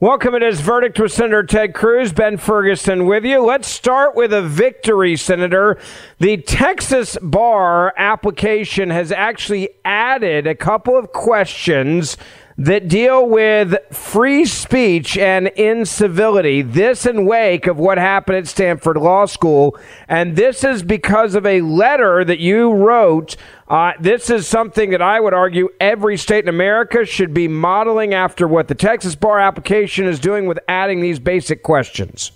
Welcome. It is Verdict with Senator Ted Cruz, Ben Ferguson with you. Let's start with a victory, Senator. The Texas bar application has actually added a couple of questions that deal with free speech and incivility. This in wake of what happened at Stanford Law School. And this is because of a letter that you wrote. Uh, this is something that I would argue every state in America should be modeling after what the Texas Bar application is doing with adding these basic questions.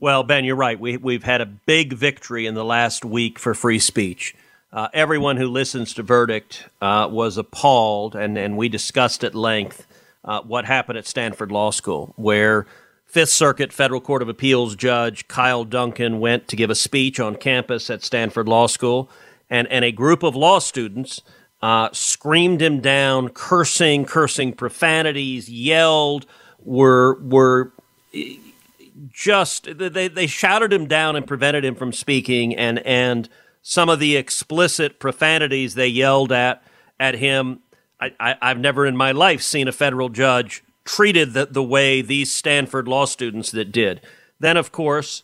Well, Ben, you're right. We, we've had a big victory in the last week for free speech. Uh, everyone who listens to Verdict uh, was appalled, and, and we discussed at length uh, what happened at Stanford Law School, where Fifth Circuit Federal Court of Appeals Judge Kyle Duncan went to give a speech on campus at Stanford Law School, and, and a group of law students uh, screamed him down, cursing, cursing profanities, yelled, were were just they, they shouted him down and prevented him from speaking, and and some of the explicit profanities they yelled at at him. I, have never in my life seen a federal judge treated the, the way these Stanford law students that did. Then, of course,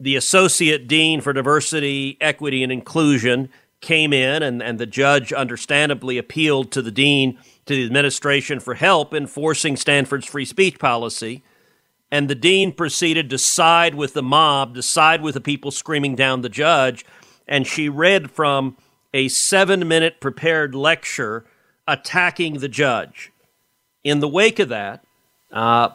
the associate dean for diversity, equity, and inclusion came in, and, and the judge understandably appealed to the dean, to the administration for help enforcing Stanford's free speech policy. And the dean proceeded to side with the mob, to side with the people screaming down the judge, and she read from a seven minute prepared lecture attacking the judge. In the wake of that, uh,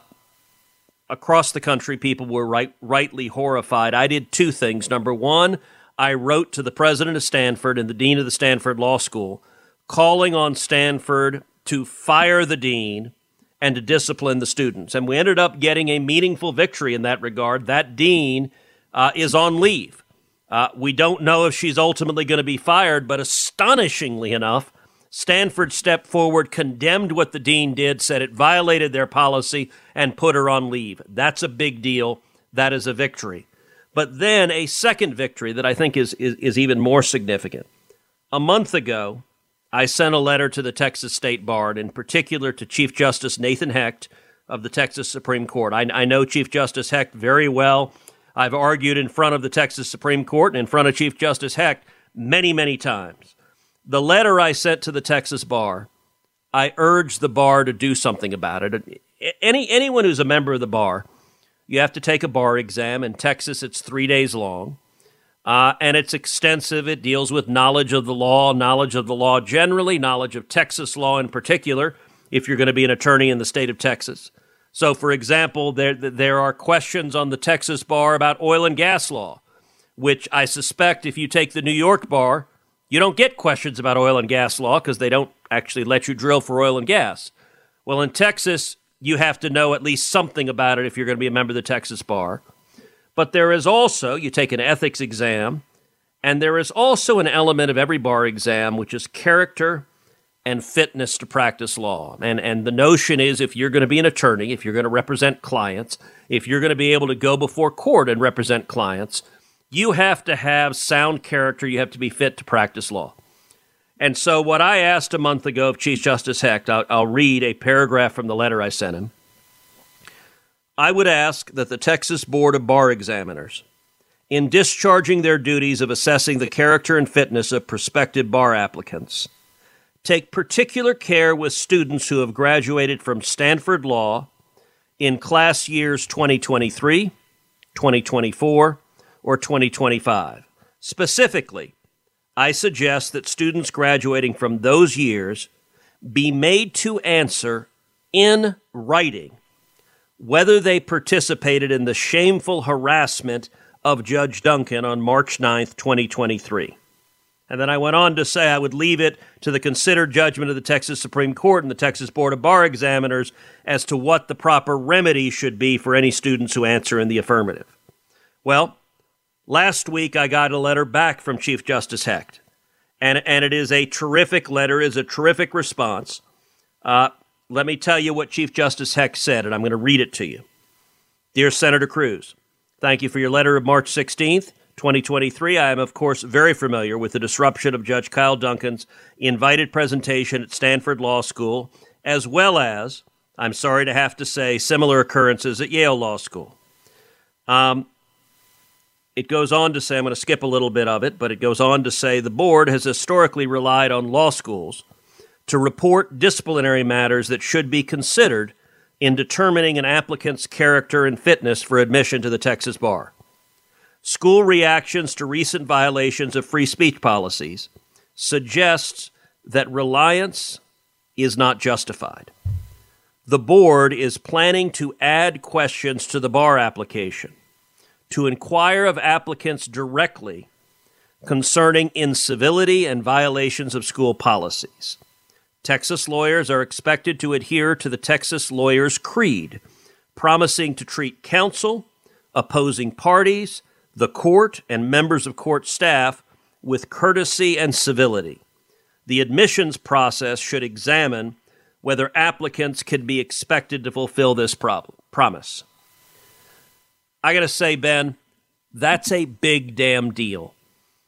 across the country, people were right, rightly horrified. I did two things. Number one, I wrote to the president of Stanford and the dean of the Stanford Law School, calling on Stanford to fire the dean and to discipline the students. And we ended up getting a meaningful victory in that regard. That dean uh, is on leave. Uh, we don't know if she's ultimately going to be fired, but astonishingly enough, Stanford stepped forward, condemned what the dean did, said it violated their policy, and put her on leave. That's a big deal. That is a victory. But then a second victory that I think is, is, is even more significant. A month ago, I sent a letter to the Texas State Bar, and in particular to Chief Justice Nathan Hecht of the Texas Supreme Court. I, I know Chief Justice Hecht very well. I've argued in front of the Texas Supreme Court and in front of Chief Justice Hecht many, many times. The letter I sent to the Texas bar, I urged the bar to do something about it. Any anyone who's a member of the bar, you have to take a bar exam. In Texas, it's three days long, uh, and it's extensive. It deals with knowledge of the law, knowledge of the law generally, knowledge of Texas law in particular. If you're going to be an attorney in the state of Texas, so, for example, there, there are questions on the Texas bar about oil and gas law, which I suspect if you take the New York bar, you don't get questions about oil and gas law because they don't actually let you drill for oil and gas. Well, in Texas, you have to know at least something about it if you're going to be a member of the Texas bar. But there is also, you take an ethics exam, and there is also an element of every bar exam, which is character and fitness to practice law. And and the notion is if you're going to be an attorney, if you're going to represent clients, if you're going to be able to go before court and represent clients, you have to have sound character, you have to be fit to practice law. And so what I asked a month ago of Chief Justice Hecht, I'll, I'll read a paragraph from the letter I sent him. I would ask that the Texas Board of Bar Examiners in discharging their duties of assessing the character and fitness of prospective bar applicants take particular care with students who have graduated from Stanford Law in class years 2023, 2024, or 2025. Specifically, I suggest that students graduating from those years be made to answer in writing whether they participated in the shameful harassment of Judge Duncan on March 9, 2023. And then I went on to say I would leave it to the considered judgment of the Texas Supreme Court and the Texas Board of Bar Examiners as to what the proper remedy should be for any students who answer in the affirmative. Well, last week I got a letter back from Chief Justice Hecht, and, and it is a terrific letter, is a terrific response. Uh, let me tell you what Chief Justice Hecht said, and I'm going to read it to you. Dear Senator Cruz, thank you for your letter of March 16th. 2023, I am, of course, very familiar with the disruption of Judge Kyle Duncan's invited presentation at Stanford Law School, as well as, I'm sorry to have to say, similar occurrences at Yale Law School. Um, it goes on to say, I'm going to skip a little bit of it, but it goes on to say the board has historically relied on law schools to report disciplinary matters that should be considered in determining an applicant's character and fitness for admission to the Texas bar school reactions to recent violations of free speech policies suggests that reliance is not justified. The board is planning to add questions to the bar application to inquire of applicants directly concerning incivility and violations of school policies. Texas lawyers are expected to adhere to the Texas Lawyers Creed, promising to treat counsel, opposing parties, the court and members of court staff with courtesy and civility. The admissions process should examine whether applicants can be expected to fulfill this problem, promise. I got to say, Ben, that's a big damn deal.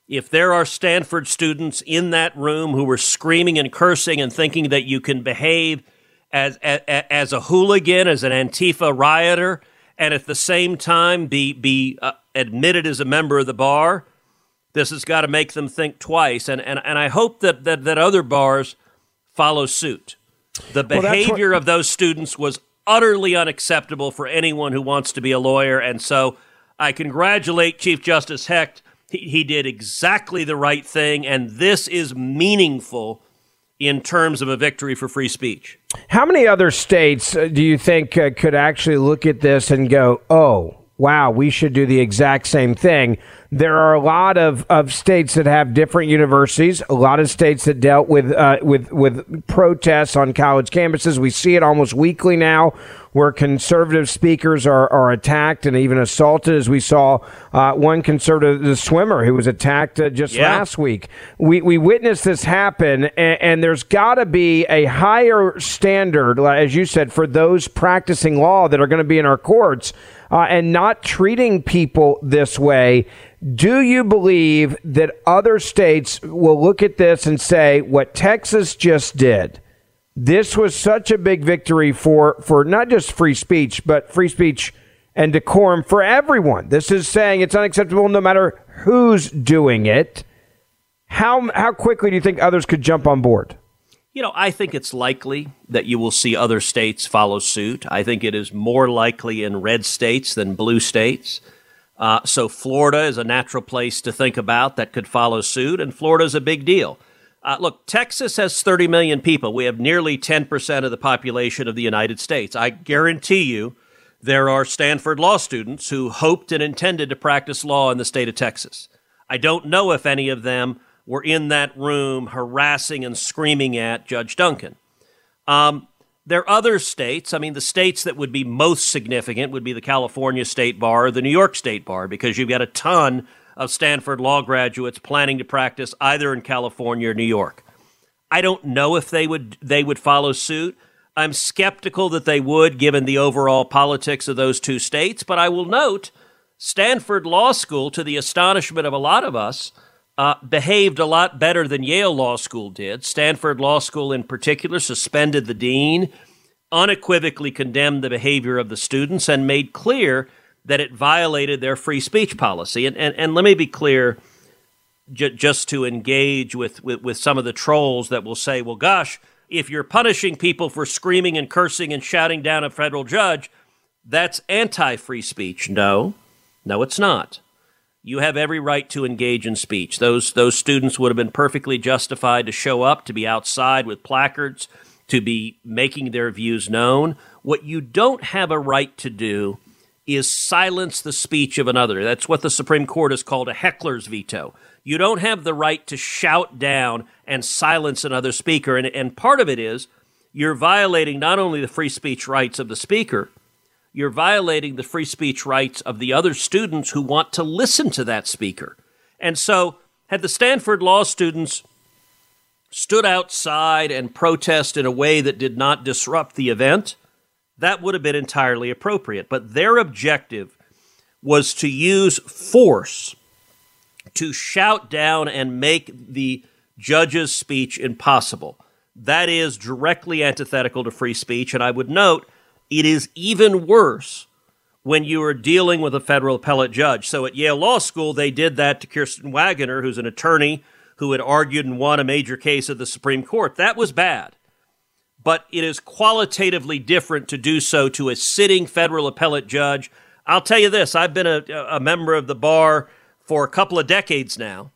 If there are Stanford students in that room who were screaming and cursing and thinking that you can behave as, as, as a hooligan, as an Antifa rioter, and at the same time be, be uh, admitted as a member of the bar, this has got to make them think twice. And, and, and I hope that, that, that other bars follow suit. The behavior well, what- of those students was utterly unacceptable for anyone who wants to be a lawyer. And so I congratulate Chief Justice Hecht. He, he did exactly the right thing, and this is meaningful in terms of a victory for free speech. How many other states uh, do you think uh, could actually look at this and go, oh, wow, we should do the exact same thing. There are a lot of, of states that have different universities, a lot of states that dealt with, uh, with, with protests on college campuses. We see it almost weekly now where conservative speakers are, are attacked and even assaulted, as we saw uh, one conservative the swimmer who was attacked uh, just yeah. last week. We, we witnessed this happen, and, and there's got to be a higher standard, as you said, for those practicing law that are going to be in our courts uh, and not treating people this way. Do you believe that other states will look at this and say what Texas just did? This was such a big victory for, for not just free speech, but free speech and decorum for everyone. This is saying it's unacceptable no matter who's doing it. How, how quickly do you think others could jump on board? You know, I think it's likely that you will see other states follow suit. I think it is more likely in red states than blue states. Uh, so Florida is a natural place to think about that could follow suit, and Florida is a big deal. Uh, look, Texas has 30 million people. We have nearly 10% of the population of the United States. I guarantee you there are Stanford law students who hoped and intended to practice law in the state of Texas. I don't know if any of them were in that room harassing and screaming at Judge Duncan. Um, there are other states. I mean, the states that would be most significant would be the California State Bar or the New York State Bar because you've got a ton of Stanford law graduates planning to practice either in California or New York. I don't know if they would they would follow suit. I'm skeptical that they would given the overall politics of those two states, but I will note Stanford Law School to the astonishment of a lot of us uh, behaved a lot better than Yale Law School did. Stanford Law School, in particular, suspended the dean, unequivocally condemned the behavior of the students, and made clear that it violated their free speech policy. And, and, and let me be clear, j- just to engage with, with, with some of the trolls that will say, well, gosh, if you're punishing people for screaming and cursing and shouting down a federal judge, That's anti free speech. No, no, it's not. You have every right to engage in speech. Those, those students would have been perfectly justified to show up, to be outside with placards, to be making their views known. What you don't have a right to do is silence the speech of another. That's what the Supreme Court has called a heckler's veto. You don't have the right to shout down and silence another speaker. And, and part of it is you're violating not only the free speech rights of the speaker, you're violating the free speech rights of the other students who want to listen to that speaker. And so, had the Stanford law students stood outside and protest in a way that did not disrupt the event, that would have been entirely appropriate. But their objective was to use force to shout down and make the judge's speech impossible. That is directly antithetical to free speech. And I would note it is even worse when you are dealing with a federal appellate judge. So at Yale Law School, they did that to Kirsten Waggoner, who's an attorney who had argued and won a major case at the Supreme Court. That was bad. But it is qualitatively different to do so to a sitting federal appellate judge. I'll tell you this I've been a, a member of the bar for a couple of decades now.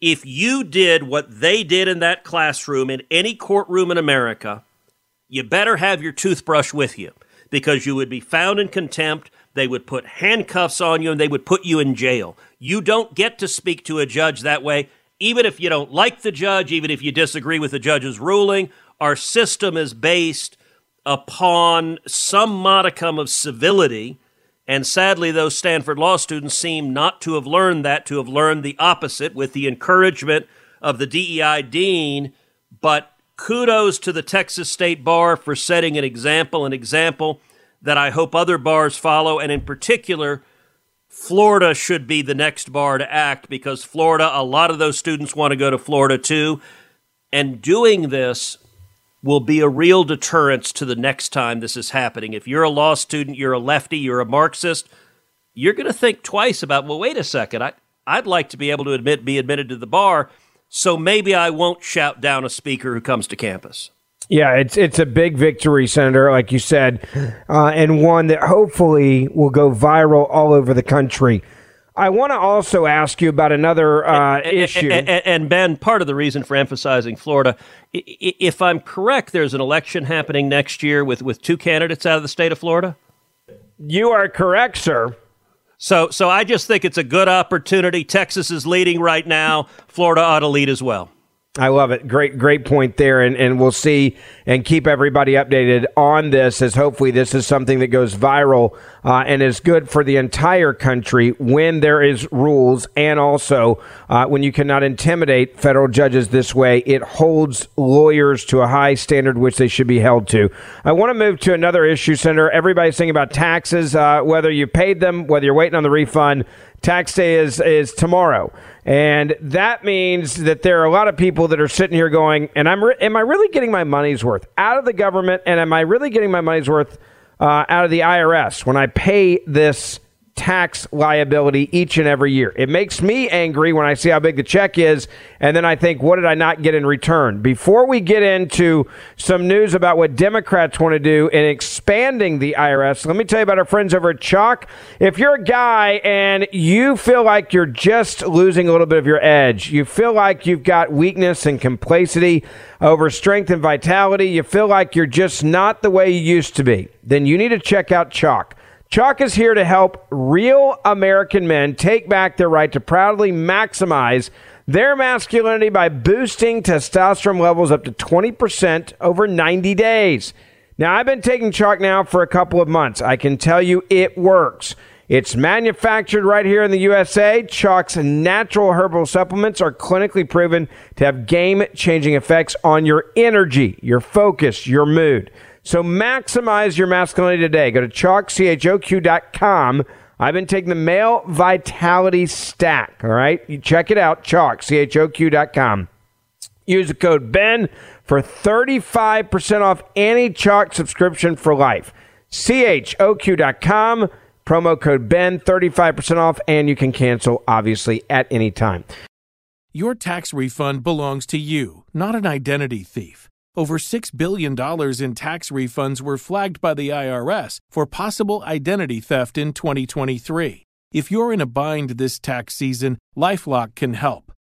If you did what they did in that classroom in any courtroom in America, you better have your toothbrush with you because you would be found in contempt. They would put handcuffs on you and they would put you in jail. You don't get to speak to a judge that way, even if you don't like the judge, even if you disagree with the judge's ruling. Our system is based upon some modicum of civility. And sadly, those Stanford law students seem not to have learned that, to have learned the opposite with the encouragement of the DEI dean. But kudos to the Texas State Bar for setting an example, an example that I hope other bars follow. And in particular, Florida should be the next bar to act because Florida, a lot of those students want to go to Florida too. And doing this will be a real deterrence to the next time this is happening. If you're a law student, you're a lefty, you're a Marxist, you're going to think twice about, well, wait a second. I, I'd like to be able to admit, be admitted to the bar so maybe I won't shout down a speaker who comes to campus. Yeah, it's it's a big victory, Senator, like you said, uh, and one that hopefully will go viral all over the country. I want to also ask you about another uh, and, issue. And, and, and, Ben, part of the reason for emphasizing Florida, if I'm correct, there's an election happening next year with, with two candidates out of the state of Florida. You are correct, sir. So, so I just think it's a good opportunity. Texas is leading right now. Florida ought to lead as well. I love it. Great, great point there. And, and we'll see and keep everybody updated on this as hopefully this is something that goes viral uh, and is good for the entire country when there is rules and also uh, when you cannot intimidate federal judges this way. It holds lawyers to a high standard which they should be held to. I want to move to another issue, Senator. Everybody's thinking about taxes, uh, whether you paid them, whether you're waiting on the refund. Tax day is, is tomorrow. And that means that there are a lot of people that are sitting here going, and I'm re- am I really getting my money's worth out of the government? And am I really getting my money's worth uh, out of the IRS when I pay this tax liability each and every year. It makes me angry when I see how big the check is, and then I think, what did I not get in return? Before we get into some news about what Democrats want to do in expanding the IRS, let me tell you about our friends over at Choq. If you're a guy and you feel like you're just losing a little bit of your edge, you feel like you've got weakness and complacency over strength and vitality, you feel like you're just not the way you used to be, then you need to check out Choq. Choq is here to help real American men take back their right to proudly maximize their masculinity by boosting testosterone levels up to 20% over 90 days. Now, I've been taking Choq now for a couple of months. I can tell you it works. It's manufactured right here in the USA. Choq's natural herbal supplements are clinically proven to have game changing effects on your energy, your focus, your mood. So maximize your masculinity today. Go to choq, I've been taking the male vitality stack. All right. You check it out. Choq, Use the code BEN for 35% off any Choq subscription for life. CHOQ.com, promo code BEN, 35% off, and you can cancel, obviously, at any time. Your tax refund belongs to you, not an identity thief. over $6 billion in tax refunds were flagged by the IRS for possible identity theft in 2023. If you're in a bind this tax season, Lifelock can help.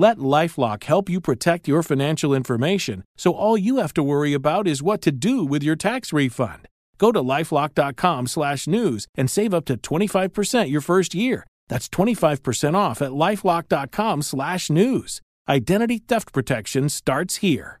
Let Lifelock help you protect your financial information so all you have to worry about is what to do with your tax refund. Go to lifelock.com/news and save up to 25% your first year. That's 25% off at lifelock.com/news. Identity theft protection starts here.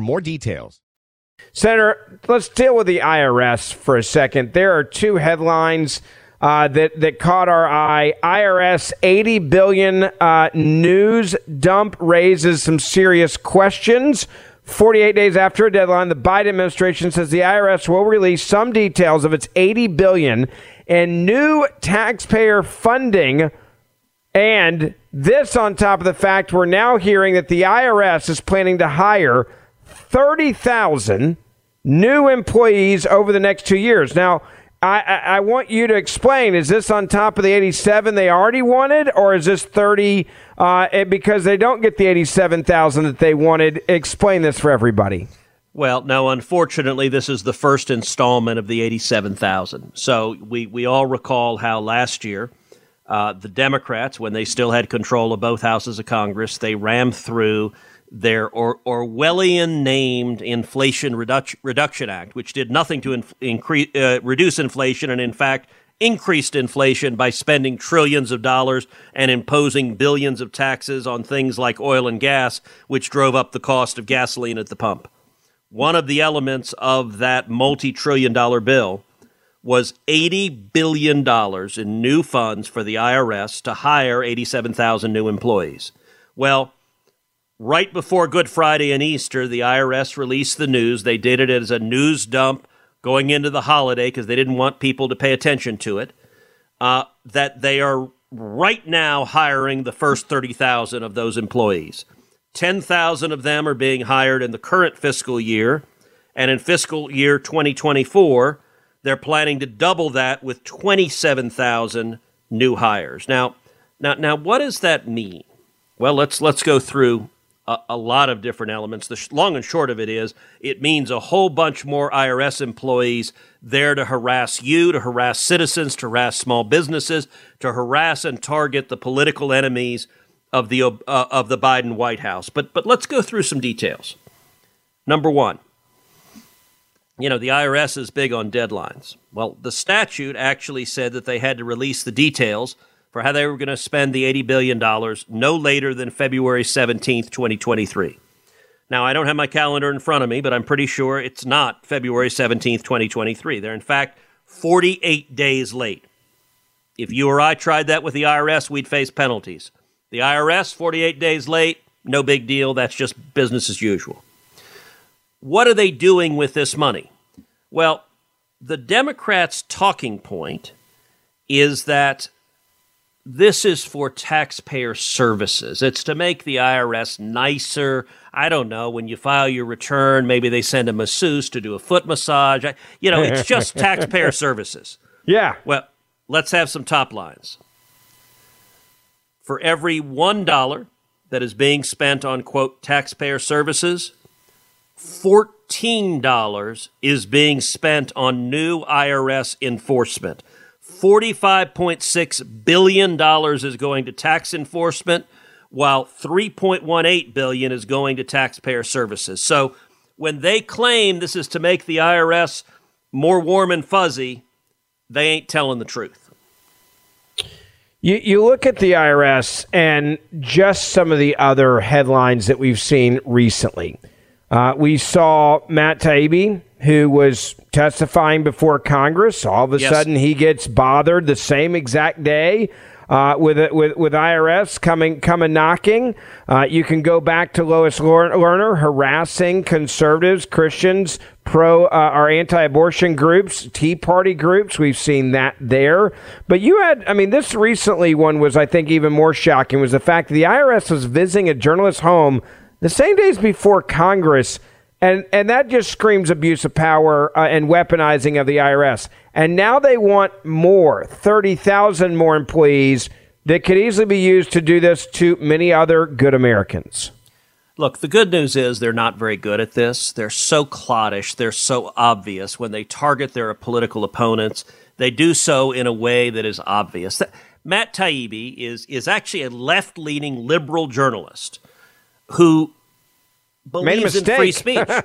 more details. Senator, let's deal with the IRS for a second. There are two headlines uh, that that caught our eye. IRS 80 billion uh, news dump raises some serious questions. 48 days after a deadline, the Biden administration says the IRS will release some details of its 80 billion in new taxpayer funding and this on top of the fact we're now hearing that the IRS is planning to hire 30,000 new employees over the next two years. Now, I, I, I, want you to explain is this on top of the 87 they already wanted, or is this 30 uh, because they don't get the 87,000 that they wanted? Explain this for everybody. Well, no, unfortunately, this is the first installment of the 87,000. So we, we all recall how last year uh, the Democrats, when they still had control of both houses of Congress, they rammed through their or- Orwellian named Inflation Reduc- Reduction Act, which did nothing to inf- uh, reduce inflation and, in fact, increased inflation by spending trillions of dollars and imposing billions of taxes on things like oil and gas, which drove up the cost of gasoline at the pump. One of the elements of that multi trillion dollar bill was $80 billion in new funds for the IRS to hire 87,000 new employees. Well, right before Good Friday and Easter, the IRS released the news. They did it as a news dump going into the holiday because they didn't want people to pay attention to it. Uh, that they are right now hiring the first 30,000 of those employees. 10,000 of them are being hired in the current fiscal year. And in fiscal year 2024, they're planning to double that with 27,000 new hires. Now, now, now, what does that mean? Well, let's let's go through a, a lot of different elements. The sh- long and short of it is, it means a whole bunch more IRS employees there to harass you, to harass citizens, to harass small businesses, to harass and target the political enemies of the uh, of the Biden White House. But but let's go through some details. Number one, you know the IRS is big on deadlines. Well, the statute actually said that they had to release the details for how they were going to spend the $80 billion no later than February 17th, 2023. Now, I don't have my calendar in front of me, but I'm pretty sure it's not February 17th, 2023. They're, in fact, 48 days late. If you or I tried that with the IRS, we'd face penalties. The IRS, 48 days late, no big deal. That's just business as usual. What are they doing with this money? Well, the Democrats' talking point is that this is for taxpayer services. It's to make the IRS nicer. I don't know. When you file your return, maybe they send a masseuse to do a foot massage. You know, it's just taxpayer services. Yeah. Well, let's have some top lines. For every $1 that is being spent on, quote, taxpayer services, $14 is being spent on new IRS enforcement. $45.6 billion is going to tax enforcement, while 3.18 billion is going to taxpayer services. So when they claim this is to make the IRS more warm and fuzzy, they ain't telling the truth. You, you look at the IRS and just some of the other headlines that we've seen recently. Uh, we saw Matt Taibbi, who was testifying before Congress. All of a yes. sudden, he gets bothered the same exact day uh, with, with with IRS coming coming knocking. Uh, you can go back to Lois Lerner harassing conservatives, Christians, pro uh, or anti-abortion groups, Tea Party groups. We've seen that there. But you had, I mean, this recently one was, I think, even more shocking was the fact that the IRS was visiting a journalist's home the same days before Congress and and that just screams abuse of power uh, and weaponizing of the IRS. And now they want more, 30,000 more employees that could easily be used to do this to many other good Americans. Look, the good news is they're not very good at this. They're so cloddish, they're so obvious when they target their political opponents. They do so in a way that is obvious. Matt Taibbi is is actually a left-leaning liberal journalist who believes in free speech. yeah,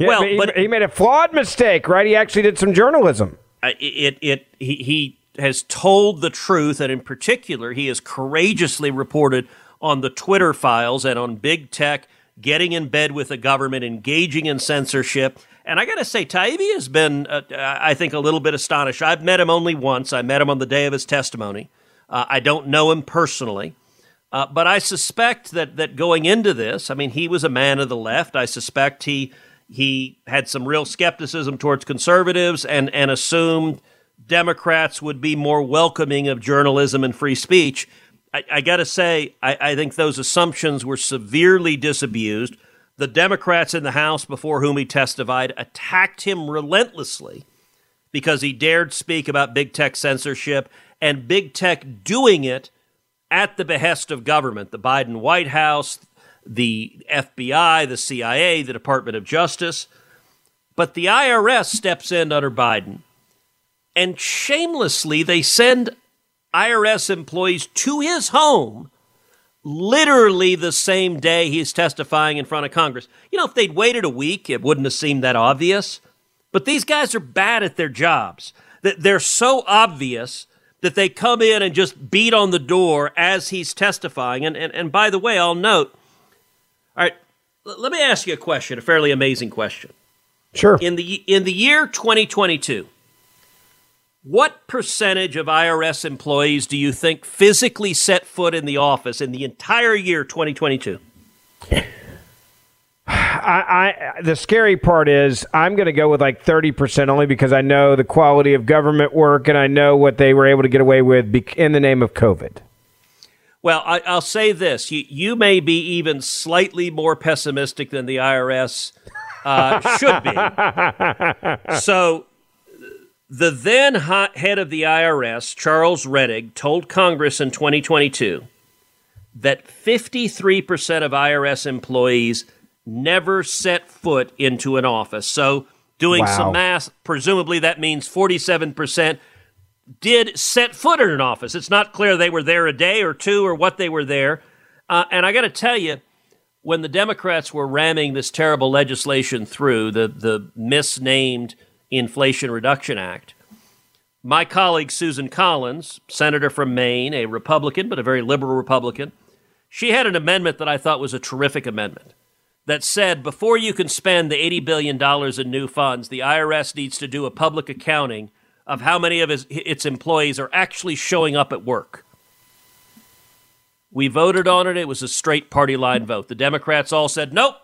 well, he, but he made a flawed mistake, right? He actually did some journalism. Uh, it, it, it he, he has told the truth, and in particular, he has courageously reported on the Twitter files and on big tech getting in bed with the government, engaging in censorship. And I got to say, Taibbi has been, uh, I think, a little bit astonished. I've met him only once. I met him on the day of his testimony. Uh, I don't know him personally. Uh, but I suspect that that going into this, I mean, he was a man of the left. I suspect he he had some real skepticism towards conservatives and and assumed Democrats would be more welcoming of journalism and free speech. I, I got to say, I, I think those assumptions were severely disabused. The Democrats in the House before whom he testified attacked him relentlessly because he dared speak about big tech censorship and big tech doing it at the behest of government, the Biden White House, the FBI, the CIA, the Department of Justice. But the IRS steps in under Biden, and shamelessly they send IRS employees to his home literally the same day he's testifying in front of Congress. You know, if they'd waited a week, it wouldn't have seemed that obvious. But these guys are bad at their jobs. They're so obvious that they come in and just beat on the door as he's testifying. And, and, and by the way, I'll note, all right, l- let me ask you a question, a fairly amazing question. Sure. In the, in the year 2022, what percentage of IRS employees do you think physically set foot in the office in the entire year 2022? I, I, the scary part is I'm going to go with like 30% only because I know the quality of government work and I know what they were able to get away with in the name of COVID. Well, I, will say this: you, you may be even slightly more pessimistic than the IRS uh, should be. so, the then head of the IRS, Charles Rettig, told Congress in 2022 that 53% of IRS employees never set foot into an office. So, doing wow. some math, presumably that means 47% did set foot in an office. It's not clear they were there a day or two or what they were there. Uh, and I got to tell you, when the Democrats were ramming this terrible legislation through, the, the misnamed Inflation Reduction Act, my colleague Susan Collins, senator from Maine, a Republican, but a very liberal Republican, she had an amendment that I thought was a terrific amendment that said before you can spend the $80 billion in new funds, the IRS needs to do a public accounting of how many of his, its employees are actually showing up at work. We voted on it. It was a straight party line vote. The Democrats all said, nope,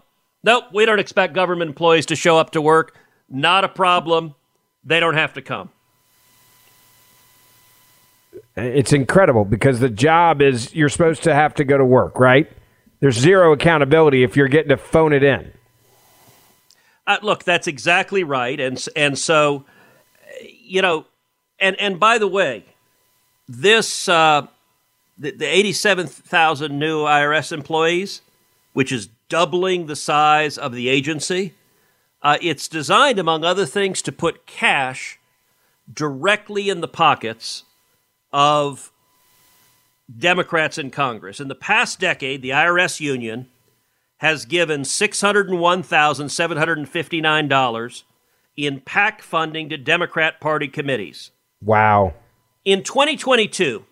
nope, we don't expect government employees to show up to work. Not a problem. They don't have to come. It's incredible because the job is you're supposed to have to go to work, right? There's zero accountability if you're getting to phone it in. Uh, look, that's exactly right, and and so, you know, and and by the way, this uh, the, the eighty-seven thousand new IRS employees, which is doubling the size of the agency, uh, it's designed, among other things, to put cash directly in the pockets of Democrats in Congress. In the past decade, the IRS union has given $601,759 in PAC funding to Democrat Party committees. Wow. In 2022,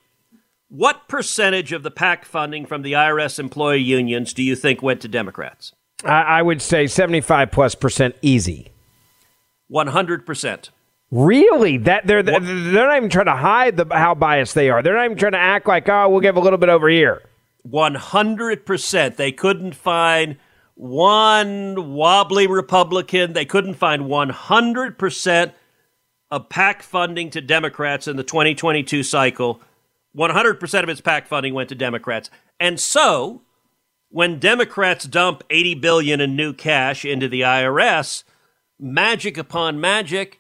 what percentage of the PAC funding from the IRS employee unions do you think went to Democrats? I, I would say 75 plus percent easy. 100%. Really? That they're they're not even trying to hide the, how biased they are. They're not even trying to act like, oh, we'll give a little bit over here. 100%. They couldn't find one wobbly Republican. They couldn't find 100% of PAC funding to Democrats in the 2022 cycle. 100% of its PAC funding went to Democrats. And so, when Democrats dump 80 billion in new cash into the IRS, magic upon magic,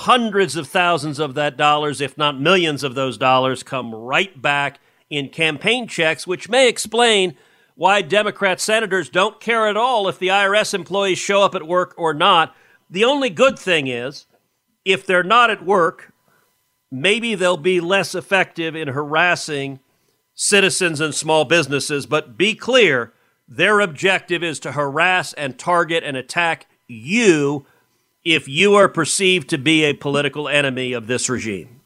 hundreds of thousands of that dollars, if not millions of those dollars, come right back in campaign checks, which may explain why Democrat senators don't care at all if the IRS employees show up at work or not. The only good thing is, if they're not at work, maybe they'll be less effective in harassing citizens and small businesses. But be clear, their objective is to harass and target and attack you if you are perceived to be a political enemy of this regime.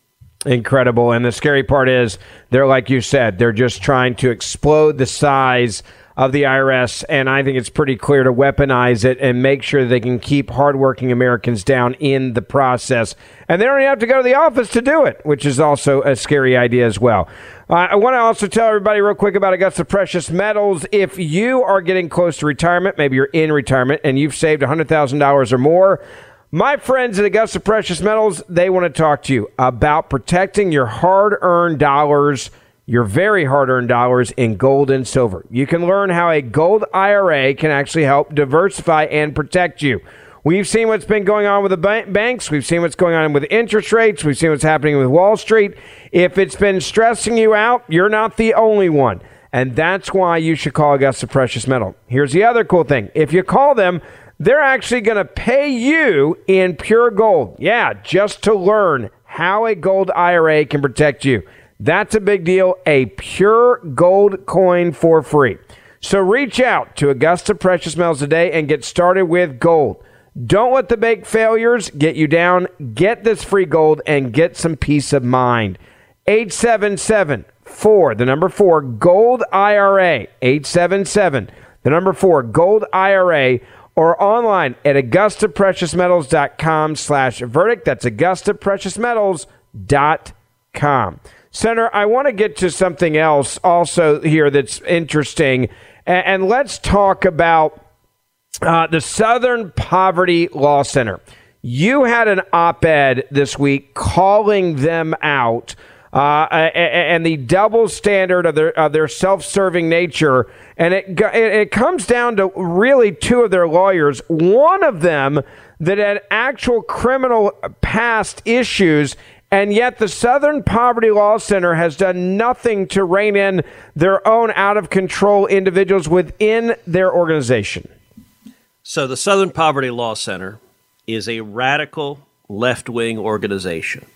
Incredible. And the scary part is, they're like you said, they're just trying to explode the size of the IRS. And I think it's pretty clear to weaponize it and make sure they can keep hardworking Americans down in the process. And they don't have to go to the office to do it, which is also a scary idea as well. Uh, I want to also tell everybody real quick about Augusta Precious Metals. If you are getting close to retirement, maybe you're in retirement and you've saved $100,000 or more, my friends at Augusta Precious Metals, they want to talk to you about protecting your hard earned dollars, your very hard earned dollars in gold and silver. You can learn how a gold IRA can actually help diversify and protect you. We've seen what's been going on with the banks. We've seen what's going on with interest rates. We've seen what's happening with Wall Street. If it's been stressing you out, you're not the only one. And that's why you should call Augusta Precious Metal. Here's the other cool thing if you call them, they're actually going to pay you in pure gold. Yeah, just to learn how a gold IRA can protect you. That's a big deal. A pure gold coin for free. So reach out to Augusta Precious Metals today and get started with gold. Don't let the big failures get you down. Get this free gold and get some peace of mind. 877 4, the number 4, Gold IRA. 877, the number 4, Gold IRA or online at AugustaPreciousMetals.com slash verdict. That's AugustaPreciousMetals.com. Senator, I want to get to something else also here that's interesting. And, and let's talk about uh, the Southern Poverty Law Center. You had an op ed this week calling them out uh, and the double standard of their, of their self serving nature. And it, it comes down to really two of their lawyers. One of them that had actual criminal past issues. And yet, the Southern Poverty Law Center has done nothing to rein in their own out of control individuals within their organization. So, the Southern Poverty Law Center is a radical left wing organization.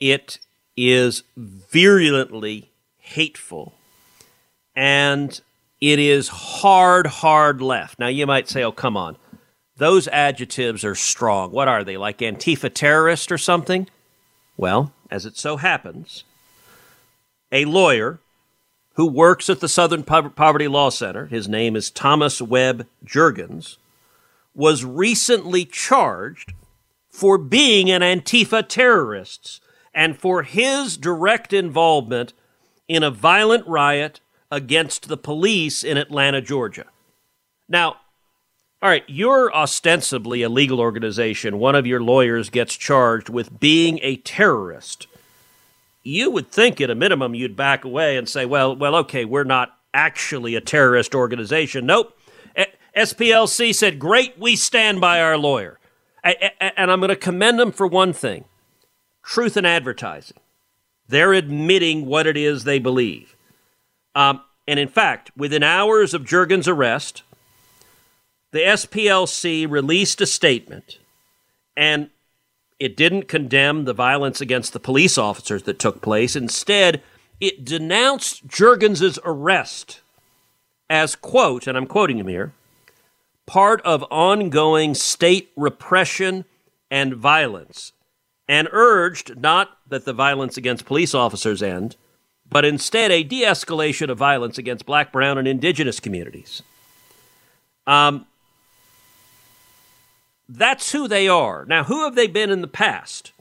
It is virulently hateful and it is hard, hard left. Now, you might say, oh, come on. Those adjectives are strong. What are they, like Antifa terrorist or something? Well, as it so happens, a lawyer who works at the Southern Poverty Law Center, his name is Thomas Webb Jurgens, was recently charged for being an Antifa terrorist and for his direct involvement in a violent riot against the police in Atlanta, Georgia. Now, all right, you're ostensibly a legal organization. One of your lawyers gets charged with being a terrorist. You would think at a minimum you'd back away and say, well, well, okay, we're not actually a terrorist organization. Nope. SPLC said, great, we stand by our lawyer. And I'm going to commend them for one thing truth in advertising. They're admitting what it is they believe. Um, and in fact, within hours of Jurgens' arrest, the SPLC released a statement and it didn't condemn the violence against the police officers that took place. Instead, it denounced Jurgens' arrest as, quote, and I'm quoting him here, part of ongoing state repression and violence, and urged not that the violence against police officers end, but instead a de escalation of violence against black, brown, and indigenous communities. Um, that's who they are. Now, who have they been in the past?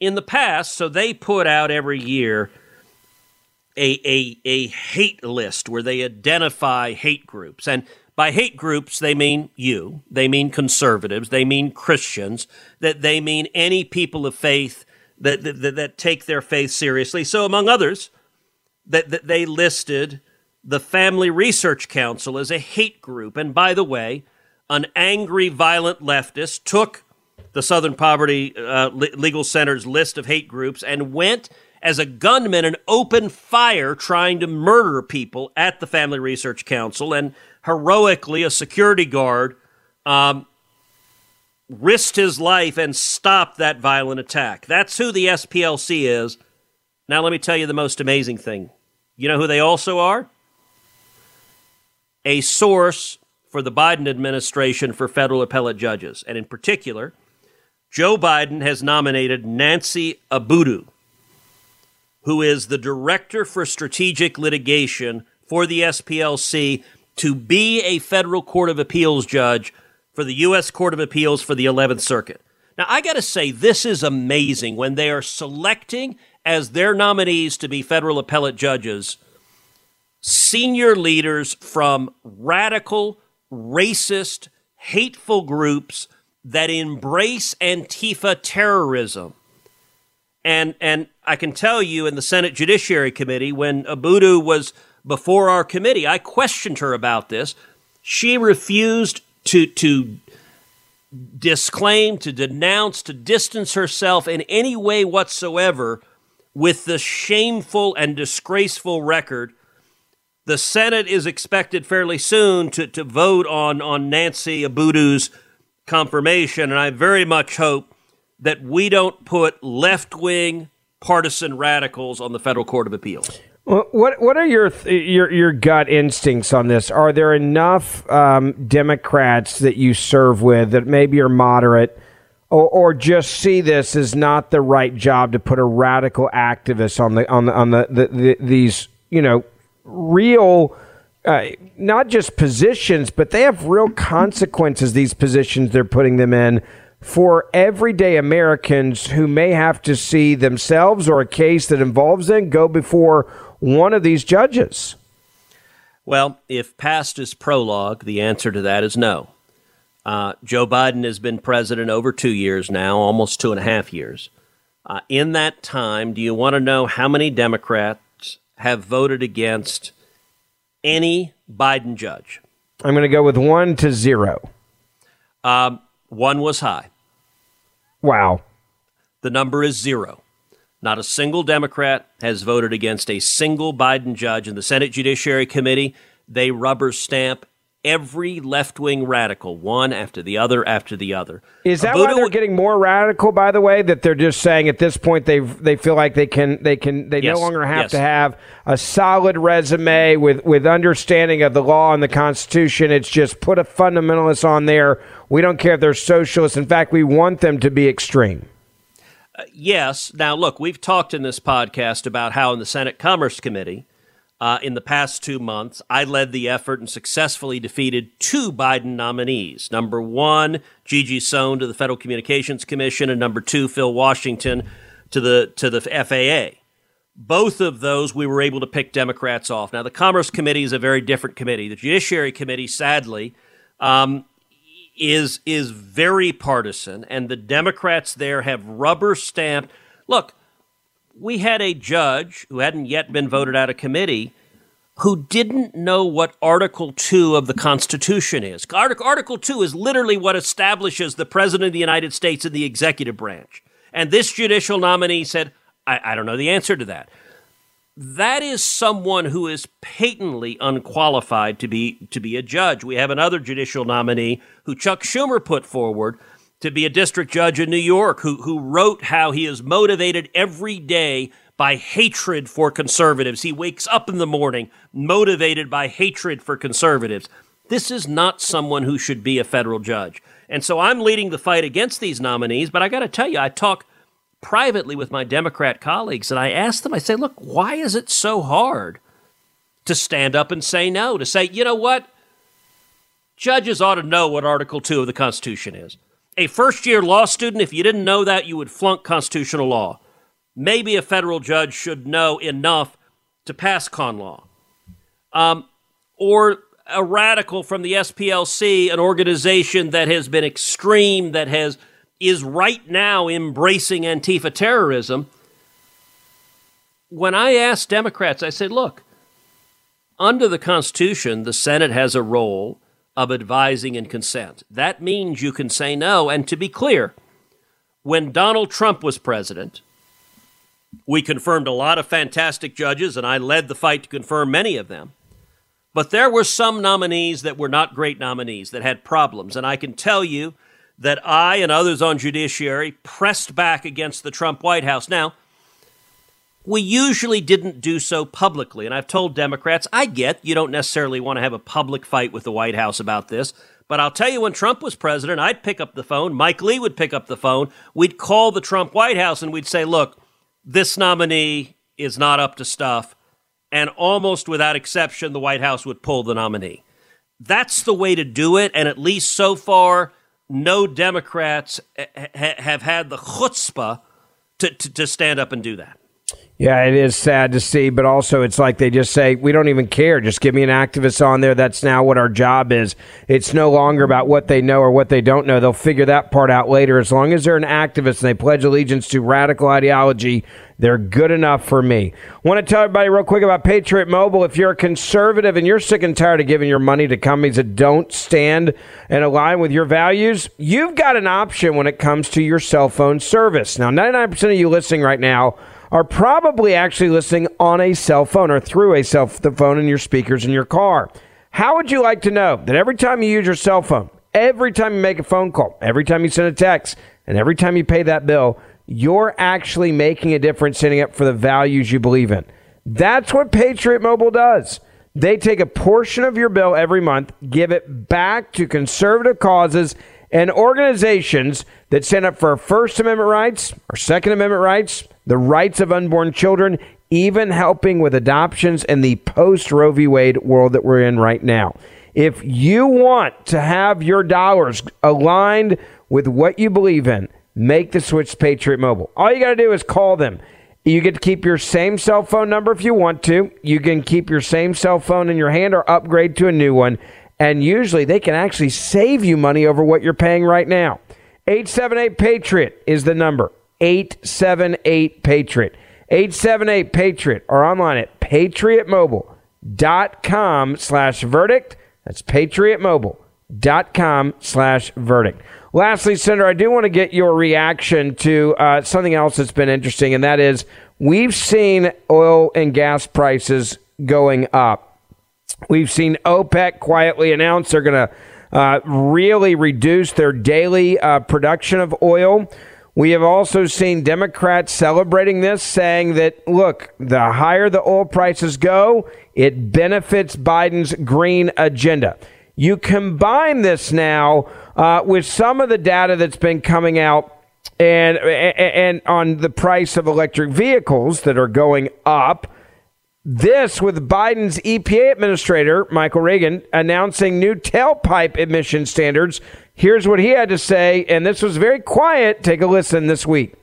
In the past, so they put out every year a, a, a hate list where they identify hate groups. And by hate groups, they mean you, they mean conservatives, they mean Christians, that they mean any people of faith that, that, that take their faith seriously. So, among others, that, that they listed the Family Research Council as a hate group. And by the way, an angry, violent leftist took the Southern Poverty uh, Legal Center's list of hate groups and went as a gunman and opened fire trying to murder people at the Family Research Council. And heroically, a security guard um, risked his life and stopped that violent attack. That's who the SPLC is. Now, let me tell you the most amazing thing. You know who they also are? A source for the Biden administration for federal appellate judges. And in particular, Joe Biden has nominated Nancy Abudu, who is the Director for Strategic Litigation for the SPLC, to be a federal court of appeals judge for the U.S. Court of Appeals for the 11th Circuit. Now, I got to say, this is amazing when they are selecting as their nominees to be federal appellate judges senior leaders from radical, racist, hateful groups that embrace Antifa terrorism. And, and I can tell you in the Senate Judiciary Committee, when Abudu was before our committee, I questioned her about this. She refused to, to disclaim, to denounce, to distance herself in any way whatsoever with the shameful and disgraceful record. The Senate is expected fairly soon to, to vote on, on Nancy Abudu's confirmation, and I very much hope that we don't put left wing partisan radicals on the federal court of appeals. What what are your your your gut instincts on this? Are there enough um, Democrats that you serve with that maybe are moderate or, or just see this as not the right job to put a radical activist on the on the on the, the, the these you know real uh, not just positions but they have real consequences these positions they're putting them in for everyday Americans who may have to see themselves or a case that involves them go before one of these judges. Well, if past is prologue, the answer to that is no. Uh, Joe Biden has been president over two years now, almost two and a half years. Uh, in that time, do you want to know how many Democrats have voted against any Biden judge? I'm going to go with one to zero. Um, one was high. Wow. The number is zero. Not a single Democrat has voted against a single Biden judge in the Senate Judiciary Committee. They rubber stamp every left wing radical, one after the other after the other. Is that why they're getting more radical? By the way, that they're just saying at this point they they feel like they can they can they yes, no longer have yes. to have a solid resume with with understanding of the law and the Constitution. It's just put a fundamentalist on there. We don't care if they're socialists. In fact, we want them to be extreme. Uh, yes. Now, look, we've talked in this podcast about how in the Senate Commerce Committee uh, in the past two months, I led the effort and successfully defeated two Biden nominees. Number one, Gigi Sohn to the Federal Communications Commission, and number two, Phil Washington to the to the FAA. Both of those we were able to pick Democrats off. Now, the Commerce Committee is a very different committee. The Judiciary Committee, sadly, um, is is very partisan, and the Democrats there have rubber stamped. Look, we had a judge who hadn't yet been voted out of committee who didn't know what Article 2 of the Constitution is. Article 2 is literally what establishes the President of the United States in the executive branch. And this judicial nominee said, I, I don't know the answer to that. That is someone who is patently unqualified to be to be a judge. We have another judicial nominee who Chuck Schumer put forward to be a district judge in New York who, who wrote how he is motivated every day by hatred for conservatives. He wakes up in the morning motivated by hatred for conservatives. This is not someone who should be a federal judge. And so I'm leading the fight against these nominees, but I got to tell you, I talk privately with my Democrat colleagues and I ask them, I say, look, why is it so hard to stand up and say no, to say, you know what? Judges ought to know what Article 2 of the Constitution is. A first year law student, if you didn't know that, you would flunk constitutional law. Maybe a federal judge should know enough to pass con law. Um, or a radical from the SPLC, an organization that has been extreme, that has is right now embracing Antifa terrorism. When I asked Democrats, I said, look, under the Constitution, the Senate has a role of advising and consent. That means you can say no. And to be clear, when Donald Trump was president, we confirmed a lot of fantastic judges, and I led the fight to confirm many of them. But there were some nominees that were not great nominees that had problems. And I can tell you that I and others on judiciary pressed back against the Trump White House. Now, we usually didn't do so publicly. And I've told Democrats, I get you don't necessarily want to have a public fight with the White House about this. But I'll tell you, when Trump was president, I'd pick up the phone. Mike Lee would pick up the phone. We'd call the Trump White House and we'd say, look, this nominee is not up to stuff and almost without exception, the White House would pull the nominee. That's the way to do it, and at least so far, no Democrats ha- have had the chutzpah to, to, to stand up and do that. Yeah, it is sad to see, but also it's like they just say, we don't even care. Just give me an activist on there. That's now what our job is. It's no longer about what they know or what they don't know. They'll figure that part out later. As long as they're an activist and they pledge allegiance to radical ideology, they're good enough for me. Want to tell everybody real quick about Patriot Mobile. If you're a conservative and you're sick and tired of giving your money to companies that don't stand and align with your values, you've got an option when it comes to your cell phone service. Now, 99% of you listening right now are probably actually listening on a cell phone or through a cell phone in your speakers in your car. How would you like to know that every time you use your cell phone, every time you make a phone call, every time you send a text, and every time you pay that bill, you're actually making a difference standing up for the values you believe in? That's what Patriot Mobile does. They take a portion of your bill every month, give it back to conservative causes and organizations that stand up for First Amendment rights, our Second Amendment rights, the rights of unborn children, even helping with adoptions in the post Roe v. Wade world that we're in right now. If you want to have your dollars aligned with what you believe in, make the switch to Patriot Mobile. All you got to do is call them. You get to keep your same cell phone number if you want to. You can keep your same cell phone in your hand or upgrade to a new one. And usually they can actually save you money over what you're paying right now. 878 Patriot is the number. 878 Patriot. 878 Patriot or online at patriotmobile.com slash verdict. That's patriotmobile.com slash verdict. Lastly, Senator, I do want to get your reaction to uh, something else that's been interesting, and that is we've seen oil and gas prices going up. We've seen OPEC quietly announce they're going to uh, really reduce their daily uh, production of oil. We have also seen Democrats celebrating this, saying that, look, the higher the oil prices go, it benefits Biden's green agenda. You combine this now uh, with some of the data that's been coming out and, and, and on the price of electric vehicles that are going up. This with Biden's EPA administrator, Michael Regan, announcing new tailpipe emission standards Here's what he had to say, and this was very quiet. Take a listen this week.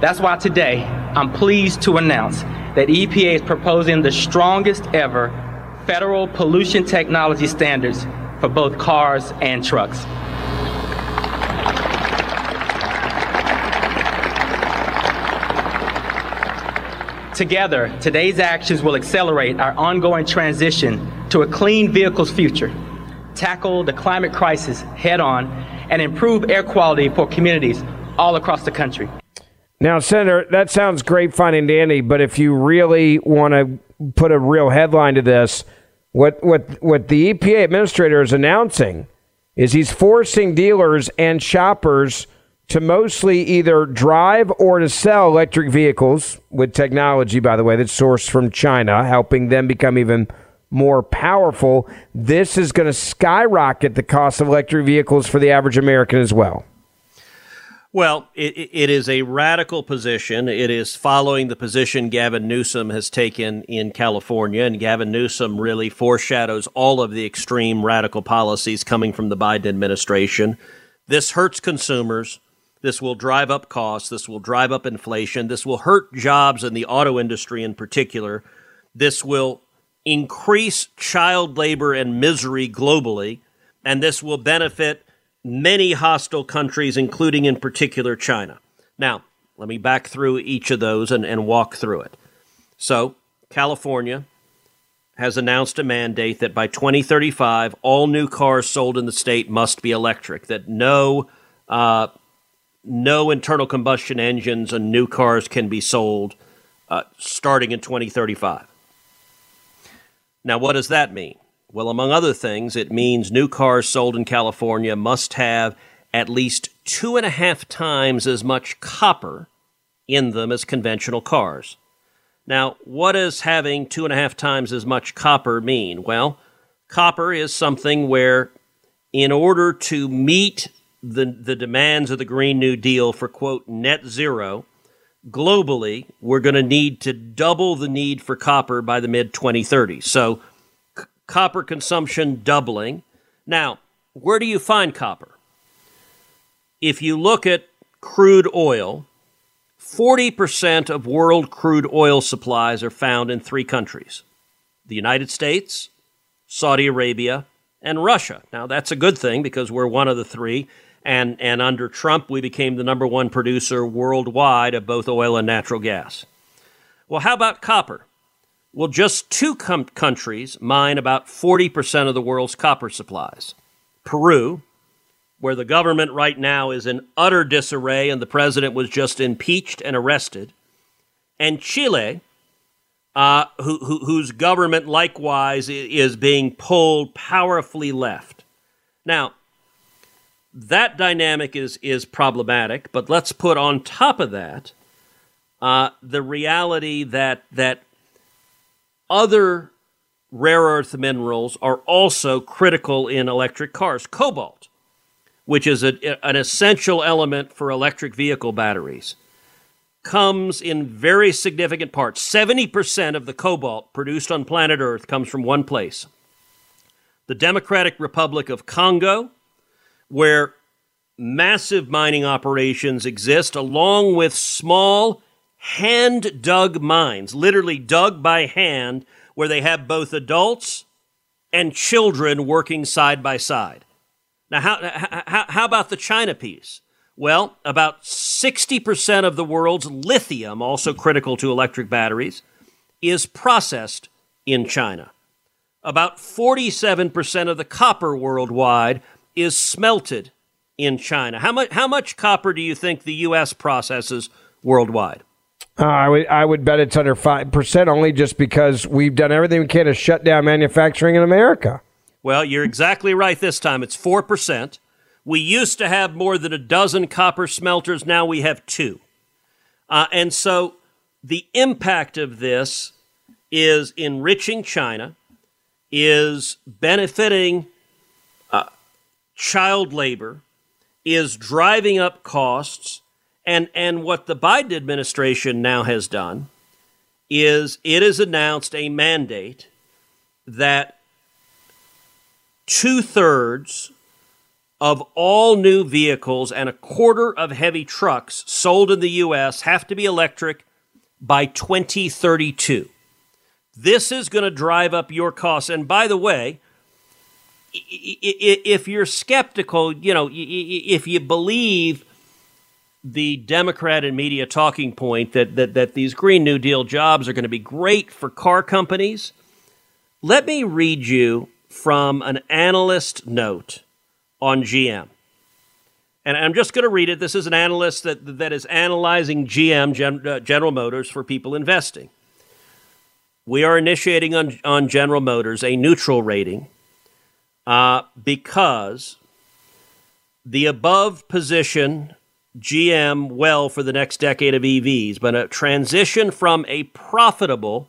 That's why today I'm pleased to announce that EPA is proposing the strongest ever federal pollution technology standards for both cars and trucks. Together, today's actions will accelerate our ongoing transition to a clean vehicles future tackle the climate crisis head on, and improve air quality for communities all across the country. Now, Senator, that sounds great, fine and dandy, but if you really want to put a real headline to this, what, what, what the EPA administrator is announcing is he's forcing dealers and shoppers to mostly either drive or to sell electric vehicles with technology, by the way, that's sourced from China, helping them become even more powerful, this is going to skyrocket the cost of electric vehicles for the average American as well. Well, it, it is a radical position. It is following the position Gavin Newsom has taken in California, and Gavin Newsom really foreshadows all of the extreme radical policies coming from the Biden administration. This hurts consumers. This will drive up costs. This will drive up inflation. This will hurt jobs in the auto industry in particular. This will increase child labor and misery globally, and this will benefit many hostile countries, including in particular China. Now, let me back through each of those and, and walk through it. So, California has announced a mandate that by 2035, all new cars sold in the state must be electric, that no uh, no internal combustion engines and new cars can be sold uh, starting in 2035. Now, what does that mean? Well, among other things, it means new cars sold in California must have at least two and a half times as much copper in them as conventional cars. Now, what does having two and a half times as much copper mean? Well, copper is something where, in order to meet the, the demands of the Green New Deal for, quote, net zero, globally, we're going to need to double the need for copper by the mid 2030s. So, c- copper consumption doubling. Now, where do you find copper? If you look at crude oil, 40% of world crude oil supplies are found in three countries the United States, Saudi Arabia, and Russia. Now, that's a good thing because we're one of the three. And, and under Trump, we became the number one producer worldwide of both oil and natural gas. Well, how about copper? Well, just two com- countries mine about 40% of the world's copper supplies Peru, where the government right now is in utter disarray and the president was just impeached and arrested, and Chile, uh, who, who, whose government likewise is being pulled powerfully left. Now, that dynamic is is problematic. But let's put on top of that uh, the reality that that other rare earth minerals are also critical in electric cars. Cobalt, which is a, an essential element for electric vehicle batteries, comes in very significant parts. 70% of the cobalt produced on planet Earth comes from one place the Democratic Republic of Congo where massive mining operations exist, along with small hand dug mines, literally dug by hand, where they have both adults and children working side by side. Now, how, how, how about the China piece? Well, about 60% of the world's lithium, also critical to electric batteries, is processed in China. About 47% of the copper worldwide is smelted in China. How much how much copper do you think the U.S. processes worldwide? Uh, I would I would bet it's under five percent, only just because we've done everything we can to shut down manufacturing in America. Well, you're exactly right. This time it's four percent. We used to have more than a dozen copper smelters. Now we have two, uh, and so the impact of this is enriching China, is benefiting child labor is driving up costs. And, and what the Biden administration now has done is it has announced a mandate that two thirds of all new vehicles and a quarter of heavy trucks sold in the U.S. have to be electric by 2032. This is going to drive up your costs. And by the way, if you're skeptical, you know, if you believe the Democrat and media talking point that, that, that these Green New Deal jobs are going to be great for car companies, let me read you from an analyst note on GM. And I'm just going to read it. This is an analyst that, that is analyzing GM, Gen, uh, General Motors, for people investing. We are initiating on, on General Motors a neutral rating uh, because the above position GM well for the next decade of EVs, but a transition from a profitable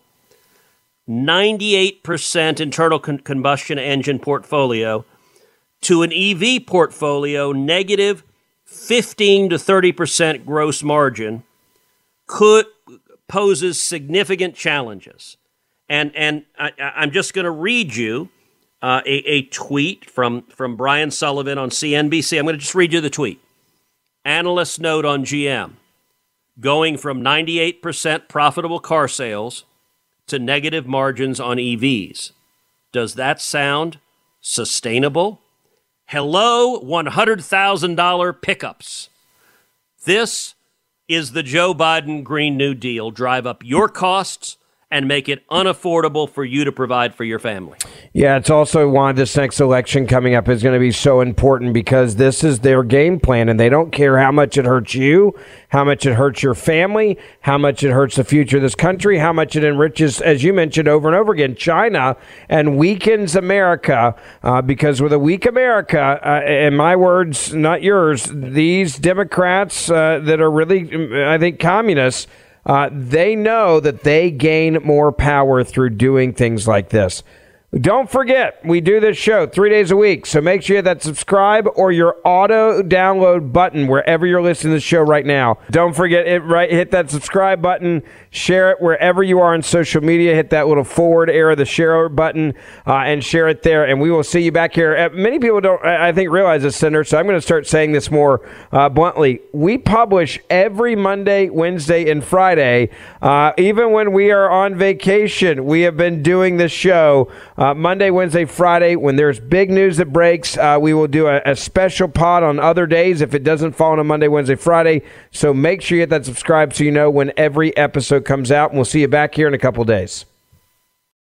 98% internal con- combustion engine portfolio to an EV portfolio negative 15 to 30% gross margin could poses significant challenges. And and I, am just going to read you uh, a, a tweet from from Brian Sullivan on CNBC. I'm going to just read you the tweet. Analyst note on GM: going from 98% profitable car sales to negative margins on EVs. Does that sound sustainable? Hello, $100,000 pickups. This is the Joe Biden Green New Deal. Drive up your costs and make it unaffordable for you to provide for your family. Yeah, it's also why this next election coming up is going to be so important because this is their game plan and they don't care how much it hurts you, how much it hurts your family, how much it hurts the future of this country, how much it enriches, as you mentioned over and over again, China and weakens America uh, because with a weak America, uh, in my words, not yours, these Democrats uh, that are really, I think, communists uh, they know that they gain more power through doing things like this. Don't forget, we do this show three days a week. So make sure you hit that subscribe or your auto download button wherever you're listening to the show right now. Don't forget it, right? Hit that subscribe button, share it wherever you are on social media. Hit that little forward arrow, the share button, uh, and share it there. And we will see you back here. Uh, many people don't, I think, realize this, Senator. So I'm going to start saying this more uh, bluntly. We publish every Monday, Wednesday, and Friday. Uh, even when we are on vacation, we have been doing this show uh, Monday, Wednesday, Friday. When there's big news that breaks, uh, we will do a, a, special pod on other days if it doesn't fall on a Monday, Wednesday, Friday. So make sure you hit that subscribe so you know when every episode comes out. And we'll see you back here in a couple days.